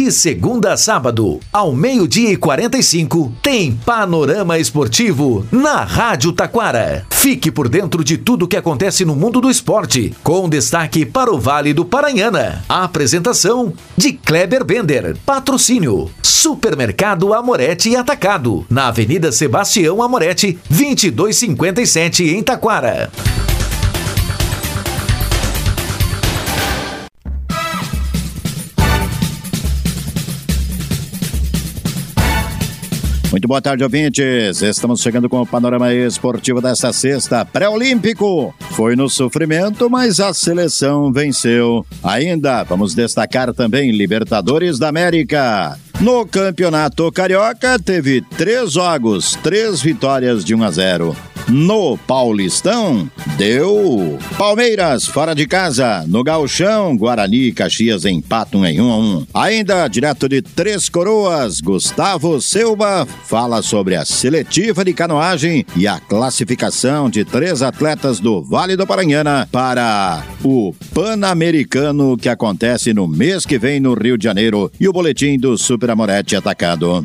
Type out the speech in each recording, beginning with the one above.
De segunda a sábado, ao meio-dia e 45, tem Panorama Esportivo na Rádio Taquara. Fique por dentro de tudo que acontece no mundo do esporte, com destaque para o Vale do Paranhana. A apresentação de Kleber Bender. Patrocínio: Supermercado Amorete e Atacado, na Avenida Sebastião Amorete, 2257 em Taquara. Muito boa tarde, ouvintes. Estamos chegando com o panorama esportivo desta sexta. Pré-olímpico. Foi no sofrimento, mas a seleção venceu. Ainda vamos destacar também Libertadores da América. No Campeonato Carioca, teve três jogos, três vitórias de 1 a 0. No Paulistão, deu Palmeiras fora de casa. No Gauchão, Guarani e Caxias empatam em 1 a 1. Ainda direto de Três Coroas, Gustavo Silva fala sobre a seletiva de canoagem e a classificação de três atletas do Vale do Paranhana para o Pan-Americano que acontece no mês que vem no Rio de Janeiro e o boletim do Super Amorete atacado.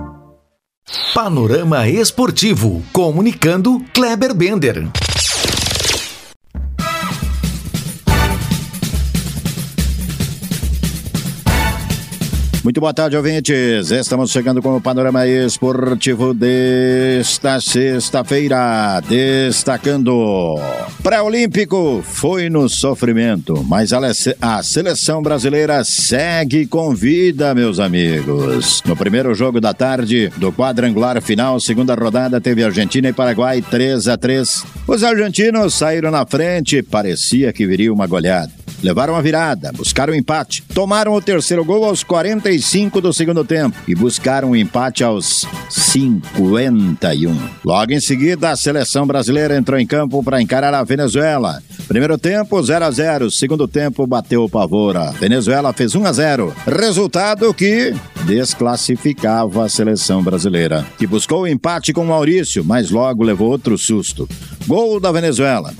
Panorama Esportivo, comunicando Kleber Bender. Muito boa tarde, ouvintes. Estamos chegando com o panorama esportivo desta sexta-feira. Destacando: Pré-Olímpico foi no sofrimento, mas a seleção brasileira segue com vida, meus amigos. No primeiro jogo da tarde do quadrangular final, segunda rodada, teve Argentina e Paraguai 3 a 3. Os argentinos saíram na frente, parecia que viria uma goleada. Levaram a virada, buscaram o empate, tomaram o terceiro gol aos 45 do segundo tempo e buscaram o empate aos 51. Logo em seguida, a seleção brasileira entrou em campo para encarar a Venezuela. Primeiro tempo 0 a 0, segundo tempo bateu o pavor. A Venezuela fez 1 a 0. Resultado que desclassificava a seleção brasileira, que buscou o empate com Maurício, mas logo levou outro susto. Gol da Venezuela.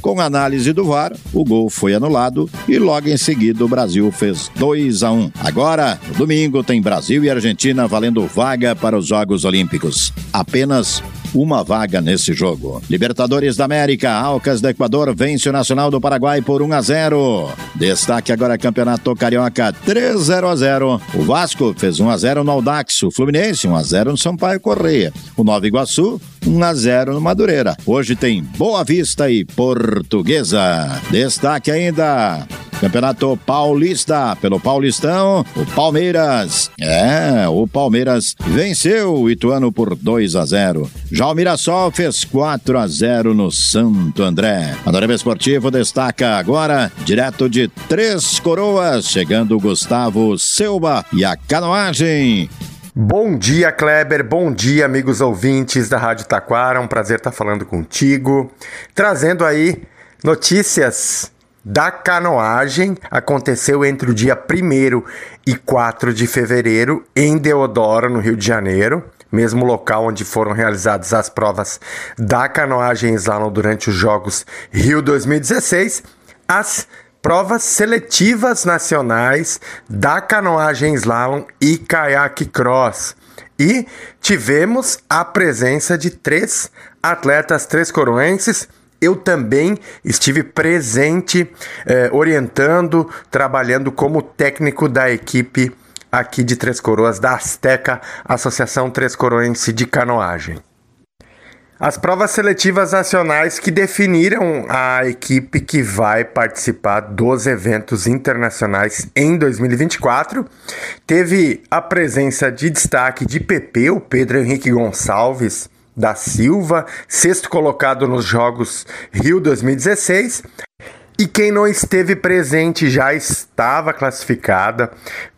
Com análise do VAR, o gol foi anulado e logo em seguida o Brasil fez 2 a 1. Agora, domingo, tem Brasil e Argentina valendo vaga para os Jogos Olímpicos. Apenas uma vaga nesse jogo. Libertadores da América, Alcas do Equador vence o Nacional do Paraguai por 1 a 0. Destaque agora Campeonato Carioca 3 0 a 0. O Vasco fez 1 a 0 no Audax, o Fluminense 1 a 0 no Sampaio Correia. O Nova Iguaçu 1 a 0 no Madureira. Hoje tem Boa Vista e Portuguesa. Destaque ainda Campeonato Paulista, pelo Paulistão, o Palmeiras. É, o Palmeiras venceu o Ituano por 2 a 0. Já o Mirassol fez 4 a 0 no Santo André. A Norema Esportivo destaca agora, direto de Três Coroas, chegando Gustavo Silva e a canoagem. Bom dia, Kleber. Bom dia, amigos ouvintes da Rádio Taquara. Um prazer estar falando contigo, trazendo aí notícias da canoagem aconteceu entre o dia 1 e 4 de fevereiro em Deodoro, no Rio de Janeiro, mesmo local onde foram realizadas as provas da canoagem slalom durante os Jogos Rio 2016. As provas seletivas nacionais da canoagem slalom e caiaque cross. E tivemos a presença de três atletas três coroenses eu também estive presente, eh, orientando, trabalhando como técnico da equipe aqui de Três Coroas, da Azteca, Associação Três Coroense de Canoagem. As provas seletivas nacionais que definiram a equipe que vai participar dos eventos internacionais em 2024 teve a presença de destaque de PP, o Pedro Henrique Gonçalves, da Silva, sexto colocado nos Jogos Rio 2016. E quem não esteve presente já estava classificada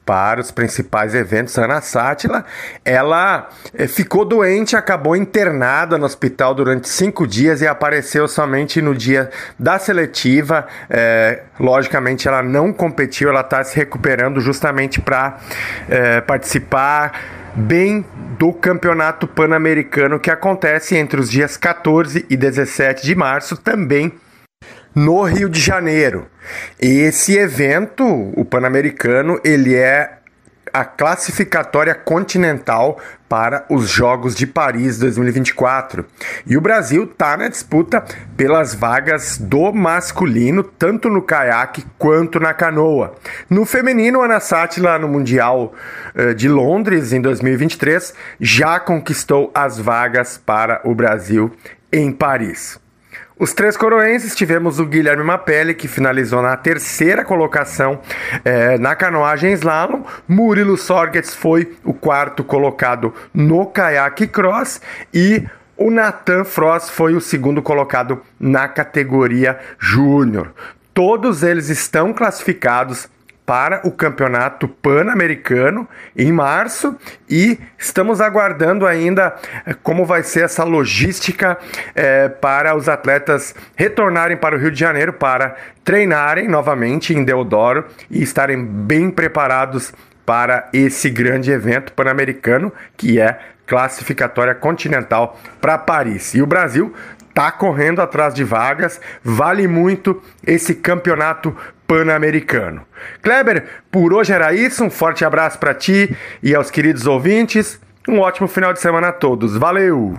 para os principais eventos. Ana Sátila, ela eh, ficou doente, acabou internada no hospital durante cinco dias e apareceu somente no dia da seletiva. É, logicamente, ela não competiu, ela está se recuperando justamente para é, eh, participar bem do Campeonato Pan-Americano que acontece entre os dias 14 e 17 de março, também no Rio de Janeiro. Esse evento, o Pan-Americano, ele é a classificatória continental para os Jogos de Paris 2024. E o Brasil está na disputa pelas vagas do masculino, tanto no caiaque quanto na canoa. No feminino, Ana Sátila, no Mundial uh, de Londres em 2023, já conquistou as vagas para o Brasil em Paris. Os três coroenses tivemos o Guilherme Mapelli, que finalizou na terceira colocação é, na canoagem slalom. Murilo Sorgets foi o quarto colocado no caiaque cross e o Nathan Frost foi o segundo colocado na categoria júnior. Todos eles estão classificados para o Campeonato Pan-Americano em março e estamos aguardando ainda eh, como vai ser essa logística é, para os atletas retornarem para o Rio de Janeiro para treinarem novamente em Deodoro e estarem bem preparados para esse grande evento pan-americano que é classificatória continental para Paris. E o Brasil está correndo atrás de vagas, vale muito esse campeonato pan-americano. Kleber, por hoje era isso. Um forte abraço para ti e aos queridos ouvintes. Um ótimo final de semana a todos. Valeu!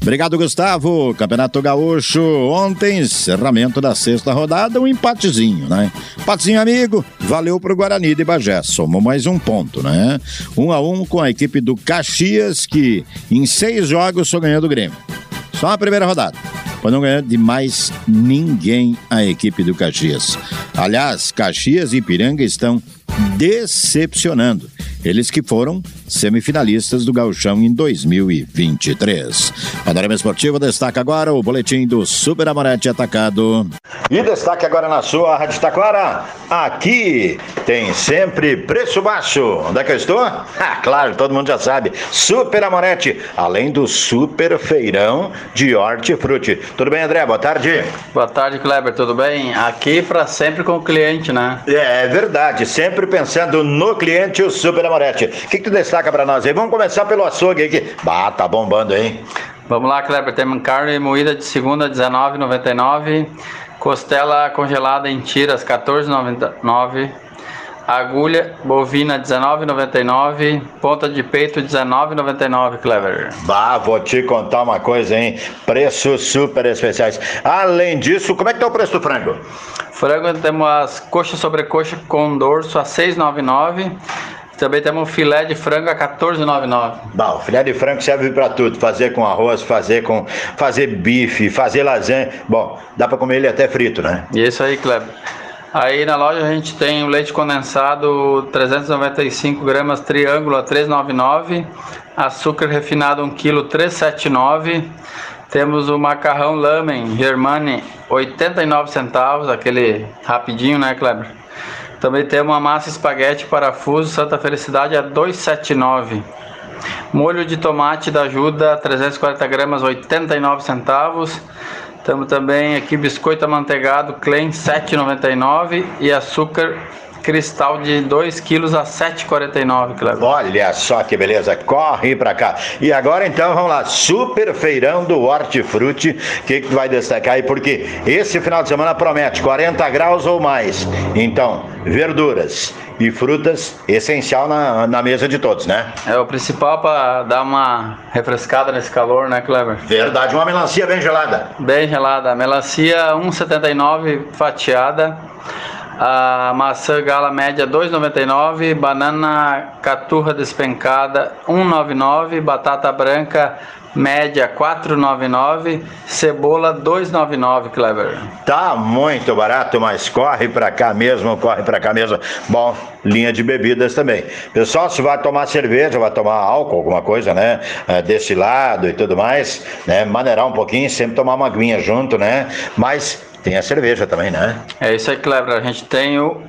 Obrigado, Gustavo. Campeonato Gaúcho, ontem, encerramento da sexta rodada, um empatezinho, né? Empatezinho amigo, valeu pro Guarani de Bagé. Somou mais um ponto, né? Um a um com a equipe do Caxias, que em seis jogos só ganhou do Grêmio. Só a primeira rodada. Para não ganhar de mais ninguém a equipe do Caxias. Aliás, Caxias e Ipiranga estão decepcionando. Eles que foram semifinalistas do Gauchão em 2023. Panorama Esportivo destaca agora o boletim do Super Amorete Atacado. E destaque agora na sua Rádio Taquara. Aqui tem sempre preço baixo. Onde é que eu estou? Ah, claro, todo mundo já sabe. Super Amorete, além do super feirão de hortifruti. Tudo bem, André? Boa tarde. Boa tarde, Kleber. Tudo bem? Aqui para sempre com o cliente, né? É, é verdade. Sempre pensando no cliente, o Super Amorete. O que, que tu destaca para nós aí? Vamos começar pelo açougue aqui. Bah, tá bombando, hein? Vamos lá, Kleber. Temos carne moída de segunda, R$19,99. Costela congelada em tiras, R$14,99. Agulha bovina 19,99, ponta de peito 19,99, Clever. Bah, vou te contar uma coisa, hein? Preços super especiais. Além disso, como é que tá o preço do frango? Frango temos as coxas sobre coxa com dorso a 6,99. Também temos um filé de frango a 14,99. Bom, filé de frango serve para tudo, fazer com arroz, fazer com fazer bife, fazer lasanha. Bom, dá para comer ele até frito, né? Isso aí, Kleber. Aí na loja a gente tem o leite condensado 395 gramas triângulo a 399, açúcar refinado 1 kg 379. Temos o macarrão lamen Germani 89 centavos, aquele rapidinho, né, Kleber? Também temos a massa espaguete parafuso Santa Felicidade a 279. Molho de tomate da ajuda 340 gramas 89 centavos. Temos também aqui biscoito amanteigado Klein 7,99 e açúcar cristal de 2 quilos a 7,49, Cleber. Olha só que beleza, corre pra cá. E agora então vamos lá, super feirão do Hortifruti, o que, que tu vai destacar aí? Porque esse final de semana promete 40 graus ou mais. Então, verduras e frutas, essencial na, na mesa de todos, né? É o principal para dar uma refrescada nesse calor, né, Cleber? Verdade, uma melancia bem gelada. Bem gelada, melancia 1,79 fatiada A maçã gala média 2,99, banana caturra despencada 1,99, batata branca média 4,99, cebola 2,99, Clever. Tá muito barato, mas corre para cá mesmo, corre para cá mesmo. Bom, linha de bebidas também. Pessoal, se vai tomar cerveja, vai tomar álcool, alguma coisa, né? É, desse lado e tudo mais, né? Maneirar um pouquinho, sempre tomar uma aguinha junto, né? Mas tem a cerveja também, né? É isso aí, Cleber. A gente tem o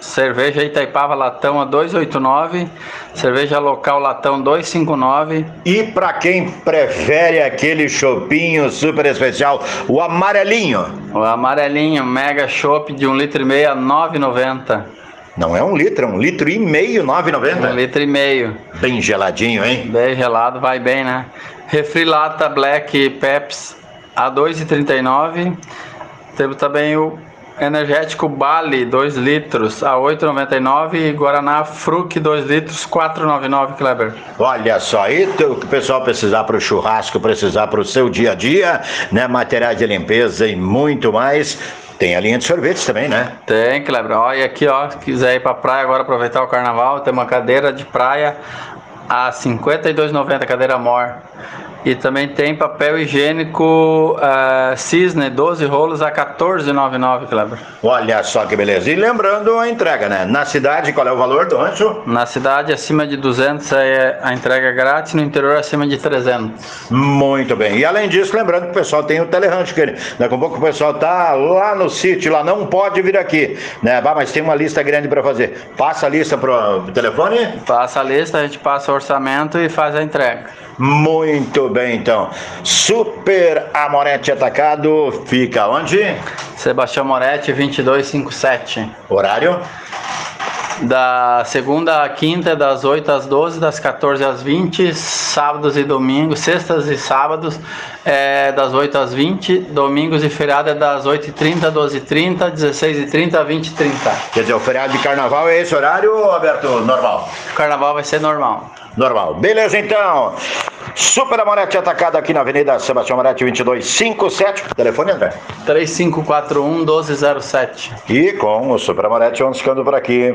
cerveja Itaipava Latão a 289, cerveja local Latão 259. E para quem prefere aquele chopinho super especial, o amarelinho. O amarelinho Mega Chopp de 1 um litro e meio a 9,90. Não é um litro, é um litro e meio, 9,90. Um litro e meio. Bem geladinho, hein? Bem gelado, vai bem, né? Refri Lata Black Peps a 2,39. Temos também o energético Bali 2 litros a 8,99 e Guaraná Fruc 2 litros 4,99 Kleber. Olha só, aí o que o pessoal precisar para o churrasco, precisar para o seu dia a dia, né? Materiais de limpeza e muito mais. Tem a linha de sorvetes também, né? Tem, Kleber. Olha aqui, ó, se quiser ir para praia agora aproveitar o carnaval, tem uma cadeira de praia a R$ 52,90 cadeira mor. E também tem papel higiênico uh, Cisne, 12 rolos a 14,99, Kleber. Olha só que beleza. E lembrando a entrega, né? Na cidade, qual é o valor do rancho? Na cidade, acima de 200 é a entrega grátis, no interior, acima de 300. Muito bem. E além disso, lembrando que o pessoal tem o telerancho, que daqui a pouco o pessoal tá lá no sítio, lá não pode vir aqui, né? mas tem uma lista grande para fazer. Passa a lista pro telefone? Passa a lista, a gente passa o orçamento e faz a entrega. Muito bem, então. Super Amorete Atacado fica onde? Sebastião Moretti, 2257. Horário? Da segunda à quinta, das 8 às 12, das 14 às 20, sábados e domingos, sextas e sábados, é das 8 às 20, domingos e feriado é das 8h30, 12h30, 16h30, 20h30. Quer dizer, o feriado de carnaval é esse horário, Alberto? Normal? O carnaval vai ser normal. Normal. Beleza, então. Super Amorete atacado aqui na Avenida Sebastião Amorete 2257. Telefone, André? 3541 1207. E com o Super Amorete vamos ficando por aqui.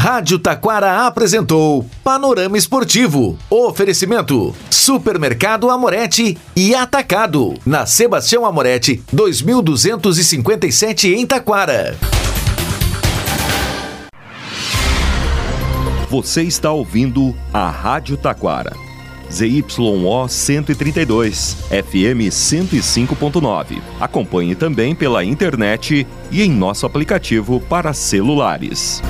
Rádio Taquara apresentou Panorama Esportivo. Oferecimento: Supermercado Amorete e Atacado. Na Sebastião Amorete, 2257 em Taquara. Você está ouvindo a Rádio Taquara. ZYO 132, FM 105.9. Acompanhe também pela internet e em nosso aplicativo para celulares.